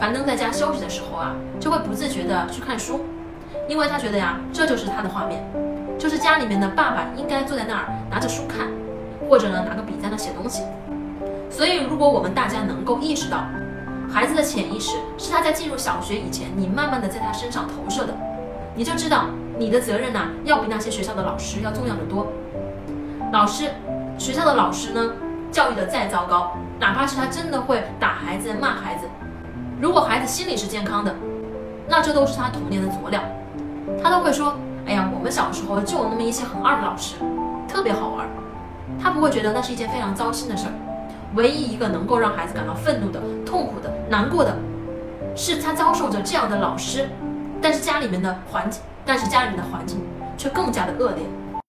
樊登在家休息的时候啊，就会不自觉的去看书，因为他觉得呀，这就是他的画面，就是家里面的爸爸应该坐在那儿拿着书看，或者呢拿个笔在那写东西。所以，如果我们大家能够意识到，孩子的潜意识是他在进入小学以前，你慢慢的在他身上投射的，你就知道你的责任呐，要比那些学校的老师要重要的多。老师，学校的老师呢，教育的再糟糕，哪怕是他真的会打孩子、骂孩子，如果孩子心理是健康的，那这都是他童年的佐料，他都会说，哎呀，我们小时候就有那么一些很二的老师，特别好玩，他不会觉得那是一件非常糟心的事儿。唯一一个能够让孩子感到愤怒的、痛苦的、难过的，是他遭受着这样的老师，但是家里面的环境，但是家里面的环境却更加的恶劣。